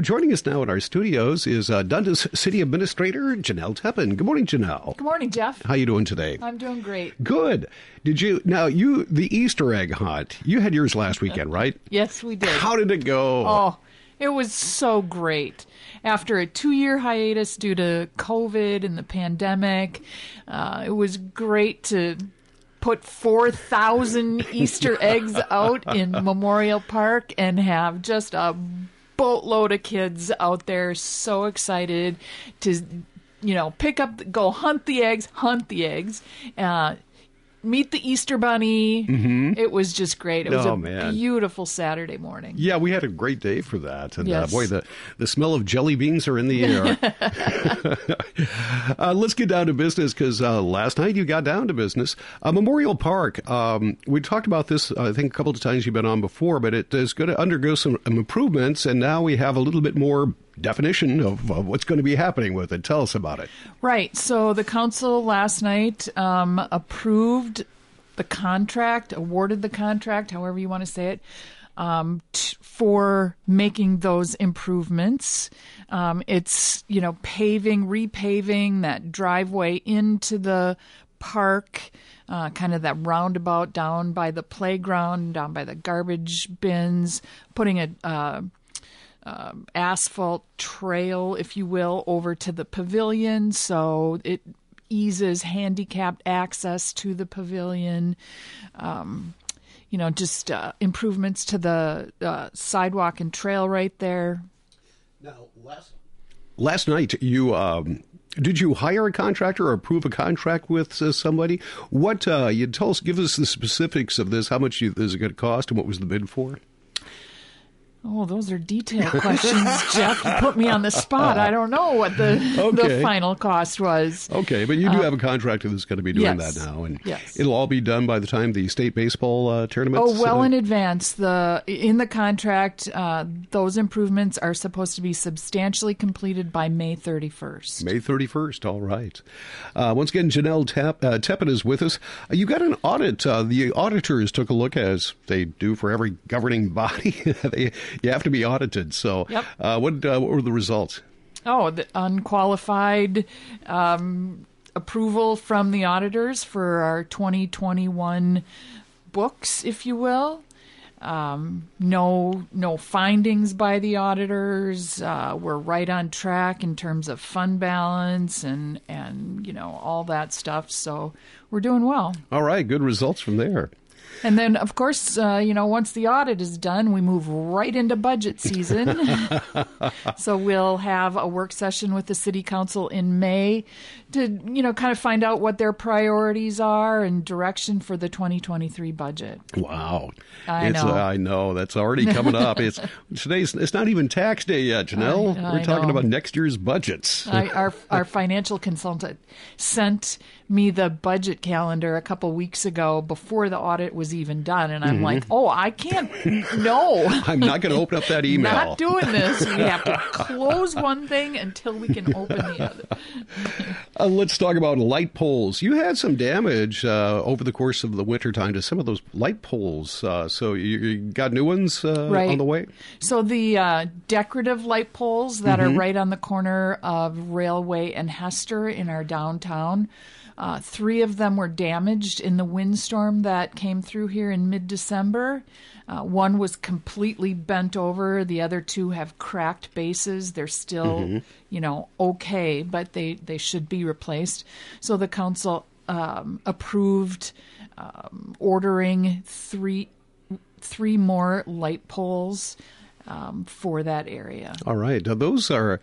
Joining us now in our studios is uh, Dundas City Administrator Jenelle Teppen. Good morning, Jenelle. Good morning, Jeff. How are you doing today? I'm doing great. Good. Did you now you the Easter egg hunt? You had yours last weekend, right? Yes, we did. How did it go? Oh, it was so great. After a two year hiatus due to COVID and the pandemic, uh, it was great to put 4,000 Easter eggs out in Memorial Park and have just a boatload of kids out there so excited to you know pick up go hunt the eggs hunt the eggs uh, meet the Easter Bunny. Mm-hmm. It was just great. It was Oh, a man. beautiful Saturday morning. Yeah, we had a great day for that, and Yes. uh, boy, the the smell of jelly beans are in the air. uh, let's get down to business because uh, last night you got down to business. Uh, Memorial Park. Um, we talked about this, I think, a couple of times you've been on before, but it is going to undergo some improvements, and now we have a little bit more definition of, of what's going to be happening with it. Tell us about it. Right. So the council last night um, approved the contract, awarded the contract, however you want to say it, um, t- for making those improvements. Um, it's you know paving, repaving that driveway into the park. Uh, kind of that roundabout down by the playground, down by the garbage bins, putting a uh, um, asphalt trail, if you will, over to the pavilion. So it eases handicapped access to the pavilion. Um, you know, just uh, improvements to the uh, sidewalk and trail right there. Now, last last night you. Um, did you hire a contractor or approve a contract with uh, somebody? What uh, you tell us? Give us the specifics of this. How much you, is it going to cost, and what was the bid for? Oh, those are detailed questions, Jeff. You put me on the spot. I don't know what the Okay. the final cost was. Okay, but you do have a contractor that's going to be doing yes. that now, and Yes. it'll all be done by the time the state baseball uh, tournament. Oh, well in advance. The in the contract, uh, those improvements are supposed to be substantially completed by May 31st. May 31st. All right. Uh, once again, Jenelle Tep- uh, Teppen is with us. Uh, you got an audit. Uh, the auditors took a look, as they do for every governing body. they, you have to be audited. So, Yep. uh, what, uh, what were the results? Oh, the unqualified um, approval from the auditors for our 2021 books, if you will. Um, no, no findings by the auditors. Uh, we're right on track in terms of fund balance and and you know all that stuff. So we're doing well. All right, good results from there. And then, of course, uh, you know, once the audit is done, we move right into budget season. so we'll have a work session with the city council in May to, you know, kind of find out what their priorities are and direction for the 2023 budget. Wow. I it's, know. Uh, I know. That's already coming up. It's today's. It's not even tax day yet, Jenelle. I- I We're talking know. about next year's budgets. I, our our financial consultant sent me the budget calendar a couple weeks ago before the audit was even done, and I'm like, oh, I can't. No, I'm not going to open up that email. not doing this. We have to close one thing until we can open the other. Uh, let's talk about light poles. You had some damage uh, over the course of the wintertime to some of those light poles. Uh, so you, you got new ones uh, Right. on the way? So the uh, decorative light poles that are right on the corner of Railway and Hester in our downtown. Uh, three of them were damaged in the windstorm that came through here in mid-December. Uh, one was completely bent over. The other two have cracked bases. They're still, you know, okay, but they they should be replaced. So the council um, approved um, ordering three three more light poles um, for that area. All right. Now, those are,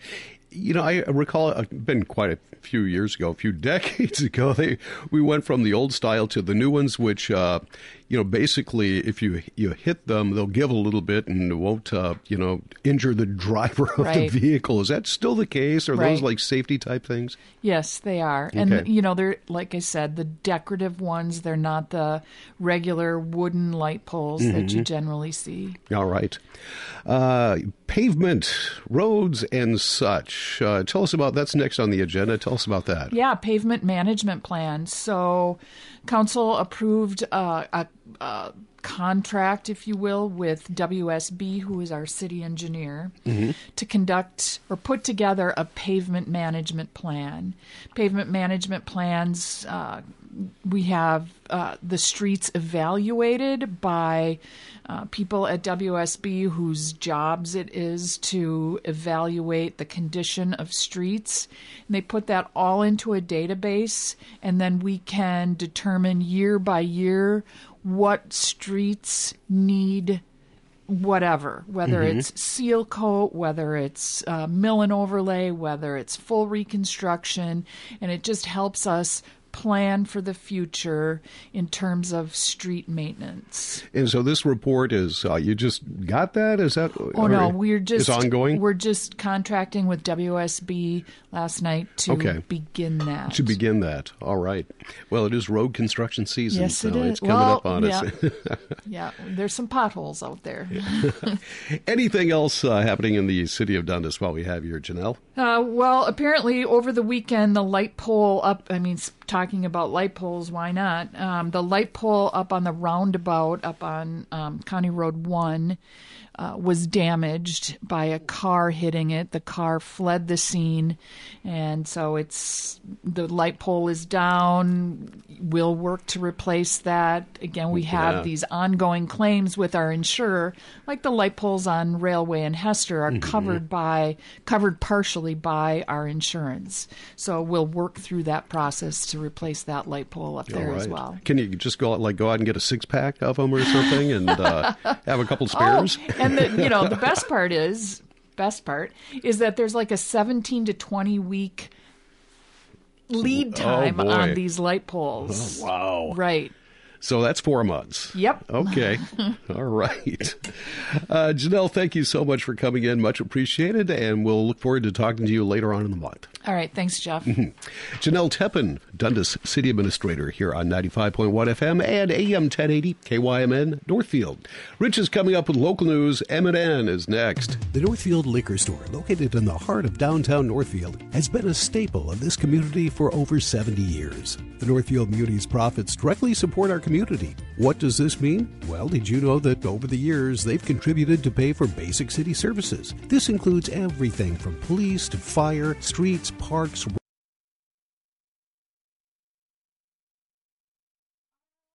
you know, I recall it been quite a few years ago, a few decades ago. They we went from the old style to the new ones, which, uh, you know, basically, if you you hit them, they'll give a little bit and won't, uh, you know, injure the driver of Right. the vehicle. Is that still the case? Are those like safety type things? Yes, they are. And you know, they're like I said, the decorative ones, they're not the regular wooden light poles that you generally see. All right. Uh, pavement, roads, and such. Uh, tell us about that's next on the agenda. Tell us about that. Yeah, pavement management plan. So, council approved uh, a, a contract, if you will, with WSB, who is our city engineer, to conduct or put together a pavement management plan. Pavement management plans. Uh, we have uh, the streets evaluated by uh, people at WSB whose jobs it is to evaluate the condition of streets. And they put that all into a database, and then we can determine year by year what streets need whatever, whether it's seal coat, whether it's uh, mill and overlay, whether it's full reconstruction, and it just helps us plan for the future in terms of street maintenance. And so this report is uh, you just got that? Is that? Oh no, we're just it's ongoing. We're just contracting with WSB last night to Okay. begin that. to begin that. All right. Well, it is road construction season, Yes, so it is. it's coming well, up on yeah, us. yeah, there's some potholes out there. Anything else uh, happening in the city of Dundas while we have you here, Jenelle? Uh, well, apparently over the weekend, the light pole up. I mean, talking about light poles, why not? Um, the light pole up on the roundabout up on um, County Road One uh, was damaged by a car hitting it. The car fled the scene, and so it's the light pole is down. We'll work to replace that. Again, we have Yeah. these ongoing claims with our insurer, like the light poles on Railway and Hester are covered by covered partially by our insurance. So we'll work through that process to replace that light pole up there All as well. Can you just go out, like go out and get a six pack of them or something, and uh, have a couple spares? Oh, and the you know the best part is best part is that there's like a 17 to 20 week lead time Oh, on these light poles. Wow. Right. So that's four months. Yep. Okay. All right. Uh, Jenelle, thank you so much for coming in. Much appreciated. And we'll look forward to talking to you later on in the month. All right. Thanks, Jeff. Jenelle Teppen, Dundas City Administrator here on 95.1 FM and AM 1080 KYMN Northfield. Rich is coming up with local news. M&N is next. The Northfield Liquor Store, located in the heart of downtown Northfield, has been a staple of this community for over 70 years. The Northfield Muni's profits directly support our community. What does this mean? Well, did you know that over the years they've contributed to pay for basic city services? This includes everything from police to fire, streets, parks,